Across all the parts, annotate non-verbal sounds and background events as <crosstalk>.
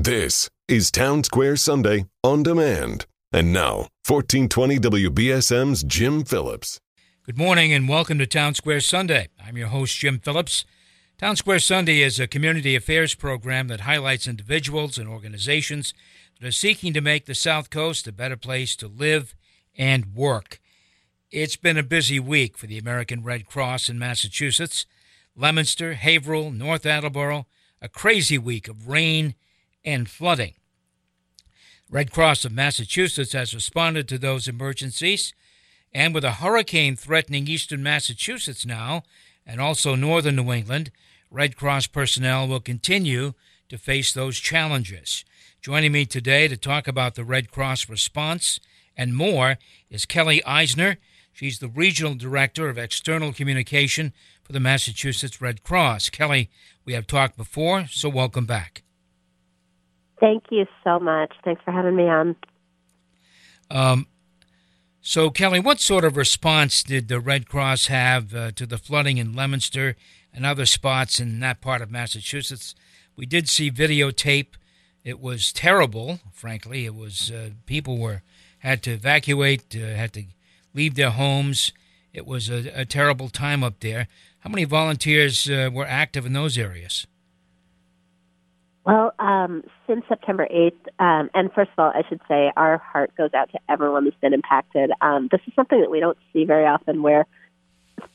This is Town Square Sunday on demand. And now, 1420 WBSM's Jim Phillips. Good morning and welcome to Town Square Sunday. I'm your host, Jim Phillips. Town Square Sunday is a community affairs program that highlights individuals and organizations that are seeking to make the South Coast a better place to live and work. It's been a busy week for the American Red Cross in Massachusetts. Leominster, Haverhill, North Attleboro, a crazy week of rain and flooding. Red Cross of Massachusetts has responded to those emergencies, and with a hurricane threatening eastern Massachusetts now, and also northern New England, Red Cross personnel will continue to face those challenges. Joining me today to talk about the Red Cross response and more is Kelly Isenor. She's the Regional Director of External Communication for the Massachusetts Red Cross. Kelly, we have talked before, so welcome back. Thank you so much. Thanks for having me on. Um, so, Kelly, what sort of response did the Red Cross have uh, to the flooding in Leominster and other spots in that part of Massachusetts? We did see videotape. It was terrible, frankly. It was uh, people were had to evacuate, uh, had to leave their homes. It was a, a, terrible time up there. How many volunteers uh, were active in those areas? Well, um, since September 8th, um, and first of all, I should say our heart goes out to everyone that's been impacted. Um, this is something that we don't see very often where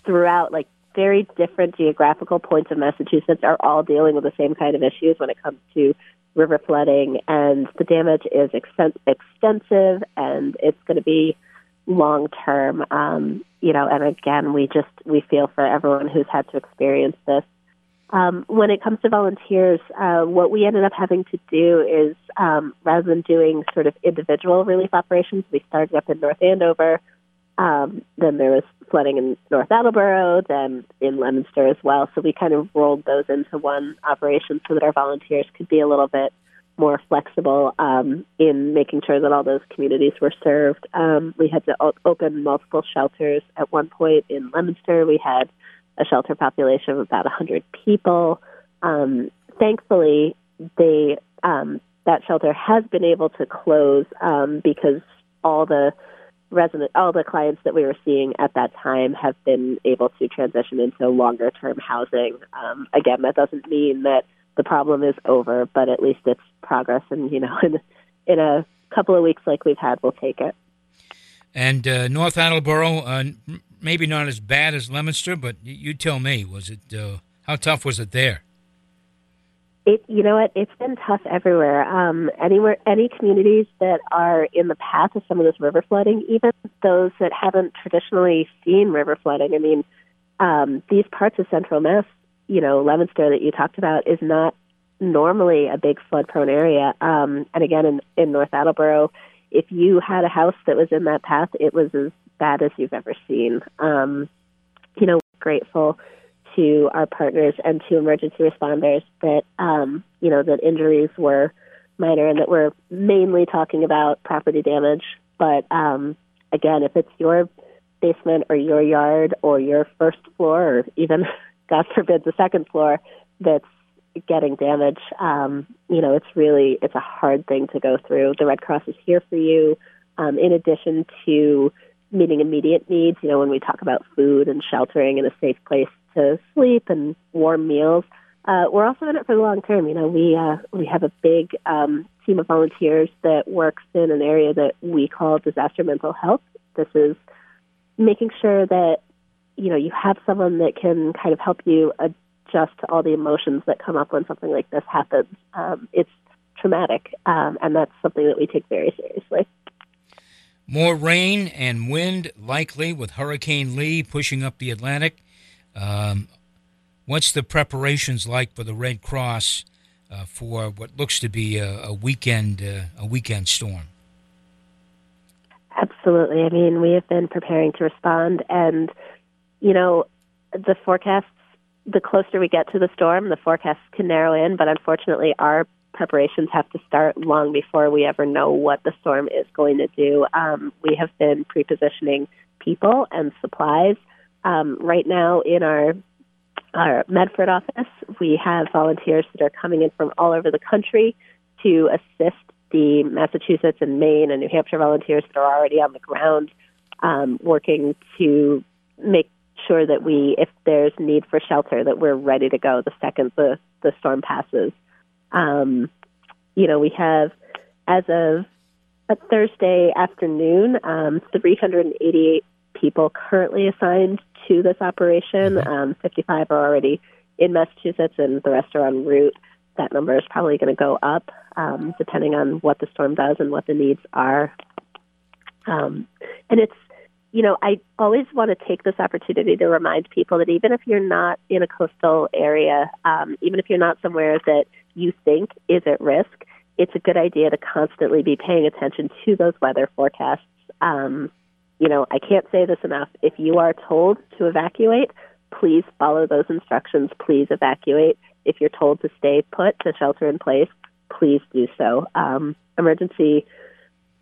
throughout, like, very different geographical points of Massachusetts are all dealing with the same kind of issues when it comes to river flooding, and the damage is exten- extensive and it's going to be long term. Um, you know, and again, we just we feel for everyone who's had to experience this. Um, when it comes to volunteers, uh, what we ended up having to do is um, rather than doing sort of individual relief operations, we started up in North Andover. Um, then there was flooding in North Attleboro, then in Leominster as well. So we kind of rolled those into one operation so that our volunteers could be a little bit more flexible um, in making sure that all those communities were served. Um, we had to o- open multiple shelters at one point in Leominster. We had a shelter population of about 100 people. Um, thankfully, they um, that shelter has been able to close um, because all the resident, all the clients that we were seeing at that time have been able to transition into longer term housing. Um, again, that doesn't mean that the problem is over, but at least it's progress. And you know, <laughs> in in a couple of weeks like we've had, we'll take it. And uh, North Attleboro, uh, maybe not as bad as Leominster, but you tell me, was it uh, how tough was it there? It, you know what, it's been tough everywhere. Um, anywhere, any communities that are in the path of some of this river flooding, even those that haven't traditionally seen river flooding. I mean, um, these parts of Central Mass, you know, Leominster that you talked about, is not normally a big flood-prone area. Um, and again, in, in North Attleboro, if you had a house that was in that path, it was as bad as you've ever seen. Um, you know, grateful to our partners and to emergency responders that um, you know that injuries were minor and that we're mainly talking about property damage. But um, again, if it's your basement or your yard or your first floor or even <laughs> God forbid the second floor that's getting damage, um, you know, it's really it's a hard thing to go through. The Red Cross is here for you. Um, in addition to meeting immediate needs, you know, when we talk about food and sheltering and a safe place to sleep and warm meals, uh, we're also in it for the long term. You know, we uh, we have a big um, team of volunteers that works in an area that we call disaster mental health. This is making sure that you know you have someone that can kind of help you adjust to all the emotions that come up when something like this happens. Um, it's traumatic, um, and that's something that we take very seriously. More rain and wind likely with Hurricane Lee pushing up the Atlantic. Um, what's the preparations like for the Red Cross uh, for what looks to be a, a weekend uh, a weekend storm? Absolutely. I mean, we have been preparing to respond, and you know, the forecasts. The closer we get to the storm, the forecasts can narrow in. But unfortunately, our preparations have to start long before we ever know what the storm is going to do. Um, we have been pre-positioning people and supplies. Um, right now, in our our Medford office, we have volunteers that are coming in from all over the country to assist the Massachusetts and Maine and New Hampshire volunteers that are already on the ground um, working to make sure that we, if there's need for shelter, that we're ready to go the second the, the storm passes. Um, you know, we have, as of a Thursday afternoon, um, 388 people currently assigned to this operation. Mm-hmm. Um, 55 are already in Massachusetts, and the rest are en route. That number is probably going to go up um, depending on what the storm does and what the needs are. Um, and it's, you know, I always want to take this opportunity to remind people that even if you're not in a coastal area, um, even if you're not somewhere that you think is at risk, it's a good idea to constantly be paying attention to those weather forecasts. Um, you know, I can't say this enough. If you are told to evacuate, please follow those instructions. Please evacuate. If you're told to stay put, to shelter in place, please do so. Um, emergency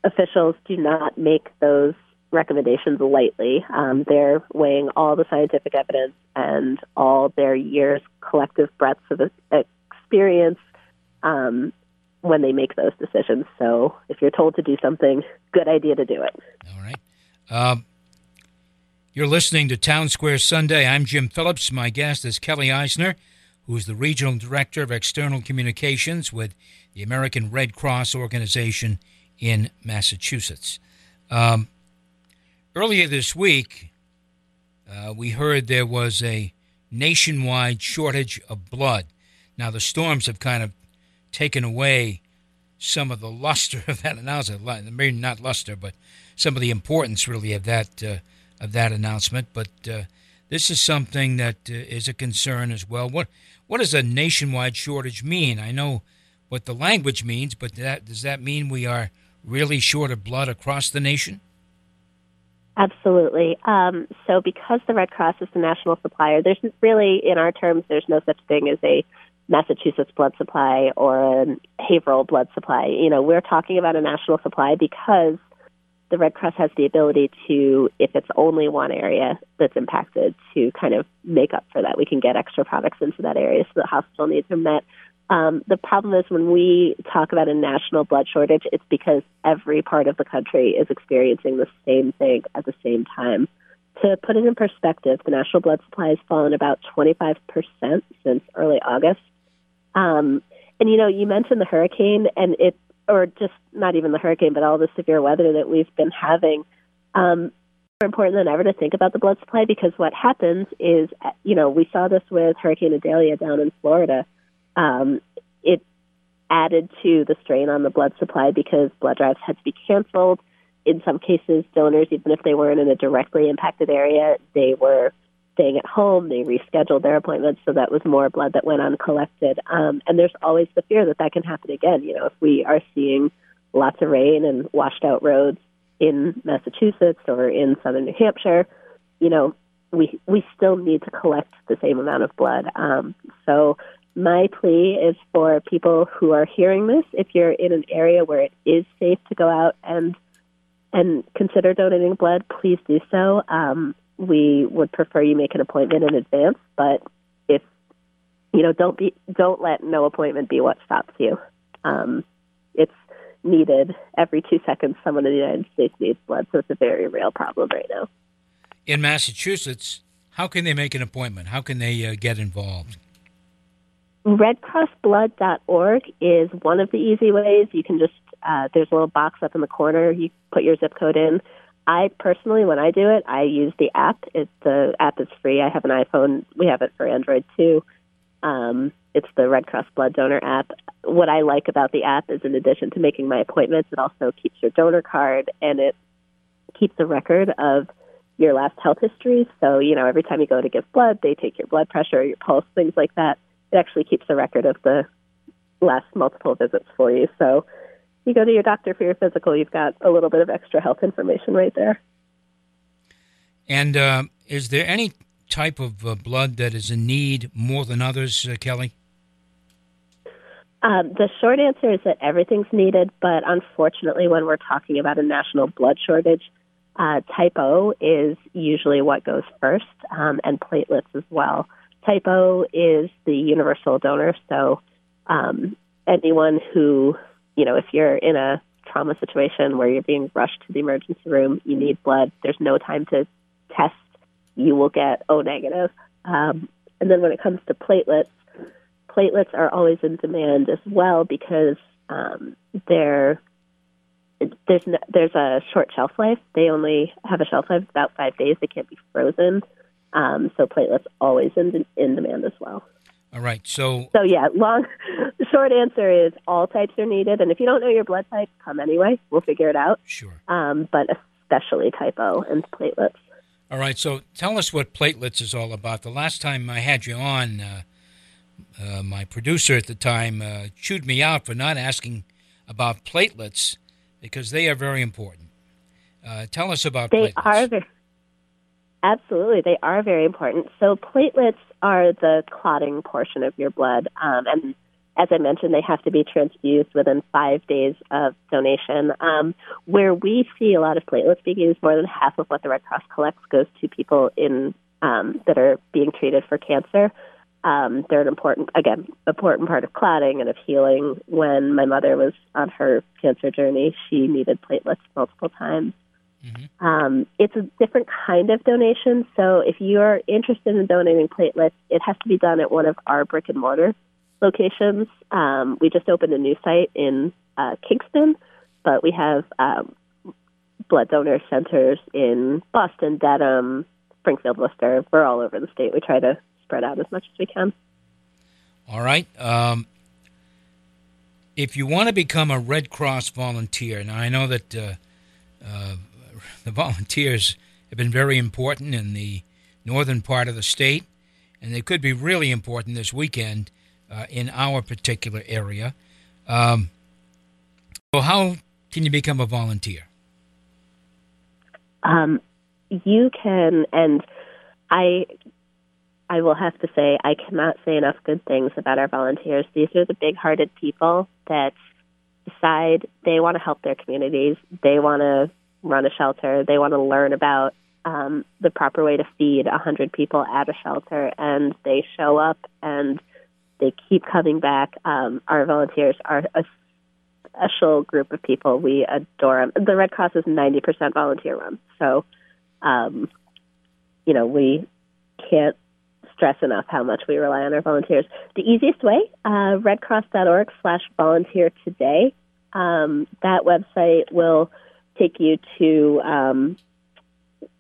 officials do not make those recommendations lightly. Um, they're weighing all the scientific evidence and all their years' collective breadths of experience um, when they make those decisions. So if you're told to do something, good idea to do it. All right. Um, you're listening to Town Square Sunday. I'm Jim Phillips. My guest is Kelly Isenor, who is the Regional Director of External Communications with the American Red Cross Organization in Massachusetts. Um, earlier this week, uh, we heard there was a nationwide shortage of blood. Now, the storms have kind of taken away some of the luster <laughs> of that announcement. Maybe not luster, but some of the importance really of that uh, of that announcement. But uh, this is something that uh, is a concern as well. What what does a nationwide shortage mean? I know what the language means, but that, does that mean we are really short of blood across the nation? Absolutely. Um, so, because the Red Cross is the national supplier, there's really, in our terms, there's no such thing as a Massachusetts blood supply or a Haverhill blood supply. You know, we're talking about a national supply because the Red Cross has the ability to, if it's only one area that's impacted, to kind of make up for that. We can get extra products into that area so the hospital needs are met. Um, the problem is when we talk about a national blood shortage, it's because every part of the country is experiencing the same thing at the same time. To put it in perspective, the national blood supply has fallen about 25% since early August. Um, and you know, you mentioned the hurricane, and it, or just not even the hurricane, but all the severe weather that we've been having. Um, more important than ever to think about the blood supply because what happens is, you know, we saw this with Hurricane Idalia down in Florida. Um, it added to the strain on the blood supply because blood drives had to be canceled. In some cases, donors, even if they weren't in a directly impacted area, they were staying at home. They rescheduled their appointments, so that was more blood that went uncollected. Um, and there's always the fear that that can happen again. You know, if we are seeing lots of rain and washed out roads in Massachusetts or in southern New Hampshire, you know, we we still need to collect the same amount of blood. Um, so my plea is for people who are hearing this, if you're in an area where it is safe to go out and and consider donating blood, please do so. Um, we would prefer you make an appointment in advance, but if you know, don't be don't let no appointment be what stops you. Um, it's needed every two seconds. Someone in the United States needs blood, so it's a very real problem right now. In Massachusetts, how can they make an appointment? How can they uh, get involved? RedCrossBlood.org is one of the easy ways. You can just uh, there's a little box up in the corner. You put your zip code in. I personally, when I do it, I use the app. It, the app is free. I have an iPhone. We have it for Android too. Um, it's the Red Cross Blood Donor app. What I like about the app is, in addition to making my appointments, it also keeps your donor card and it keeps a record of your last health history. So, you know, every time you go to give blood, they take your blood pressure, your pulse, things like that. It actually keeps a record of the last multiple visits for you. So, you go to your doctor for your physical, you've got a little bit of extra health information right there. And uh, is there any type of uh, blood that is in need more than others, uh, Kelly? Um, the short answer is that everything's needed, but unfortunately, when we're talking about a national blood shortage, uh, type O is usually what goes first, um, and platelets as well. Type O is the universal donor, so um, anyone who you know, if you're in a trauma situation where you're being rushed to the emergency room, you need blood. There's no time to test. You will get O negative. Um, and then when it comes to platelets, platelets are always in demand as well because um, they're there's no, there's a short shelf life. They only have a shelf life of about five days. They can't be frozen. Um, so platelets always in in demand as well. All right. So so yeah, long <laughs> short answer is all types are needed, and if you don't know your blood type, come anyway. We'll figure it out. Sure. Um, but especially type O and platelets. All right. So tell us what platelets is all about. The last time I had you on, uh, uh, my producer at the time uh, chewed me out for not asking about platelets because they are very important. Uh, tell us about they platelets. are absolutely they are very important. So platelets are the clotting portion of your blood, um, and as I mentioned, they have to be transfused within five days of donation. Um, where we see a lot of platelets being used, more than half of what the Red Cross collects goes to people in um, that are being treated for cancer. Um, they're an important, again, important part of clotting and of healing. When my mother was on her cancer journey, she needed platelets multiple times. Mm-hmm. Um, it's a different kind of donation. So if you're interested in donating platelets, it has to be done at one of our brick and mortar locations. Um, we just opened a new site in uh, Kingston, but we have um, blood donor centers in Boston, Dedham, Springfield, Worcester. We're all over the state. We try to spread out as much as we can. All right. Um, if you want to become a Red Cross volunteer, now I know that uh, uh, the volunteers have been very important in the northern part of the state, and they could be really important this weekend uh, in our particular area. Um, so, how can you become a volunteer? Um, you can, and I, I will have to say, I cannot say enough good things about our volunteers. These are the big-hearted people that decide they want to help their communities. They want to run a shelter. They want to learn about um, the proper way to feed a 100 people at a shelter, and they show up and they keep coming back. Um, our volunteers are a special group of people. We adore them. The Red Cross is 90% volunteer run, so um, you know we can't stress enough how much we rely on our volunteers. The easiest way, uh, redcross.org slash volunteer today. Um, that website will take you to um,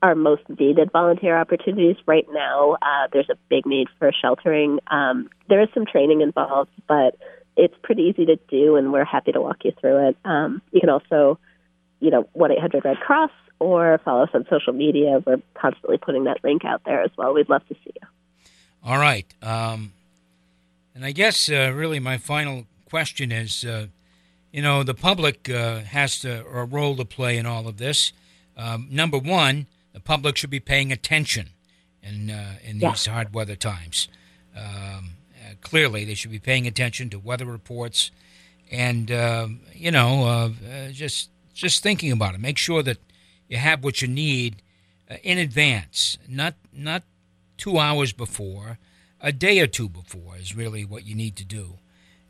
our most needed volunteer opportunities right now. Uh, there's a big need for sheltering. Um, there is some training involved, but it's pretty easy to do, and we're happy to walk you through it. Um, you can also, you know, 1 800 Red Cross or follow us on social media. We're constantly putting that link out there as well. We'd love to see you. All right. Um, and I guess uh, really my final question is uh, you know, the public uh, has to, a role to play in all of this. Um, number one, the public should be paying attention in, uh, in these yeah. hard weather times. Um, uh, clearly, they should be paying attention to weather reports and, um, you know, uh, uh, just, just thinking about it. Make sure that you have what you need uh, in advance, not, not two hours before, a day or two before is really what you need to do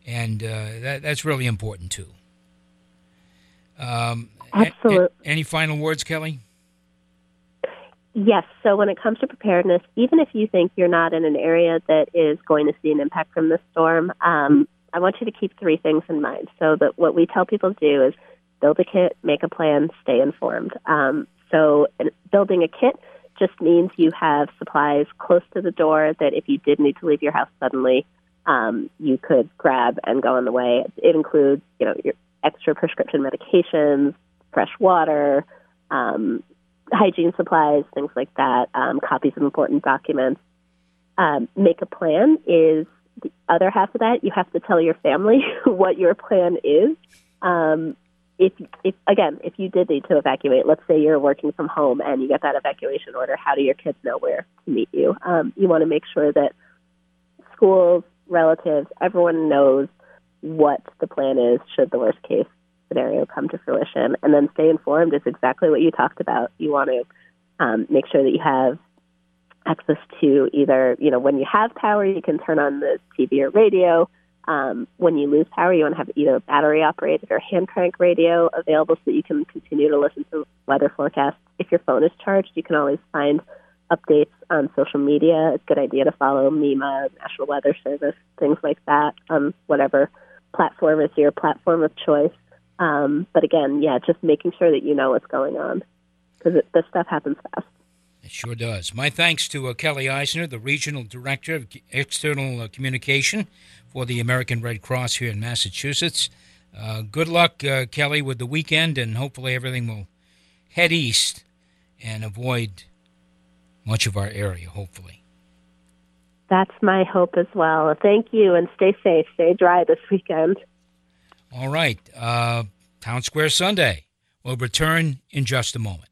and uh, that, that's really important too. Um, Absolutely. A, any final words, Kelly? Yes. So when it comes to preparedness, even if you think you're not in an area that is going to see an impact from this storm, um, I want you to keep three things in mind. So that what we tell people to do is build a kit, make a plan, stay informed. Um, so building a kit just means you have supplies close to the door that if you did need to leave your house suddenly, um, you could grab and go on the way. It includes, you know, your extra prescription medications, fresh water, um, hygiene supplies, things like that, um, copies of important documents. Um, make a plan is the other half of that. You have to tell your family <laughs> what your plan is. Um, if, if again, if you did need to evacuate, let's say you're working from home and you get that evacuation order, how do your kids know where to meet you? Um, you want to make sure that schools, relatives, everyone knows what the plan is should the worst case scenario come to fruition. And then stay informed is exactly what you talked about. You want to um, make sure that you have access to either, you know, when you have power, you can turn on the TV or radio. Um, when you lose power, you want to have either battery operated or hand crank radio available so that you can continue to listen to weather forecasts. If your phone is charged, you can always find updates on social media. It's a good idea to follow MEMA, National Weather Service, things like that on whatever platform is your platform of choice. Um, but again, yeah, just making sure that you know what's going on because this stuff happens fast. It sure does. My thanks to uh, Kelly Isenor, the Regional Director of External uh, Communication for the American Red Cross here in Massachusetts. Uh, good luck, uh, Kelly, with the weekend, and hopefully everything will head east and avoid much of our area, hopefully. That's my hope as well. Thank you, and stay safe. Stay dry this weekend. All right. Uh, Town Square Sunday. We'll return in just a moment.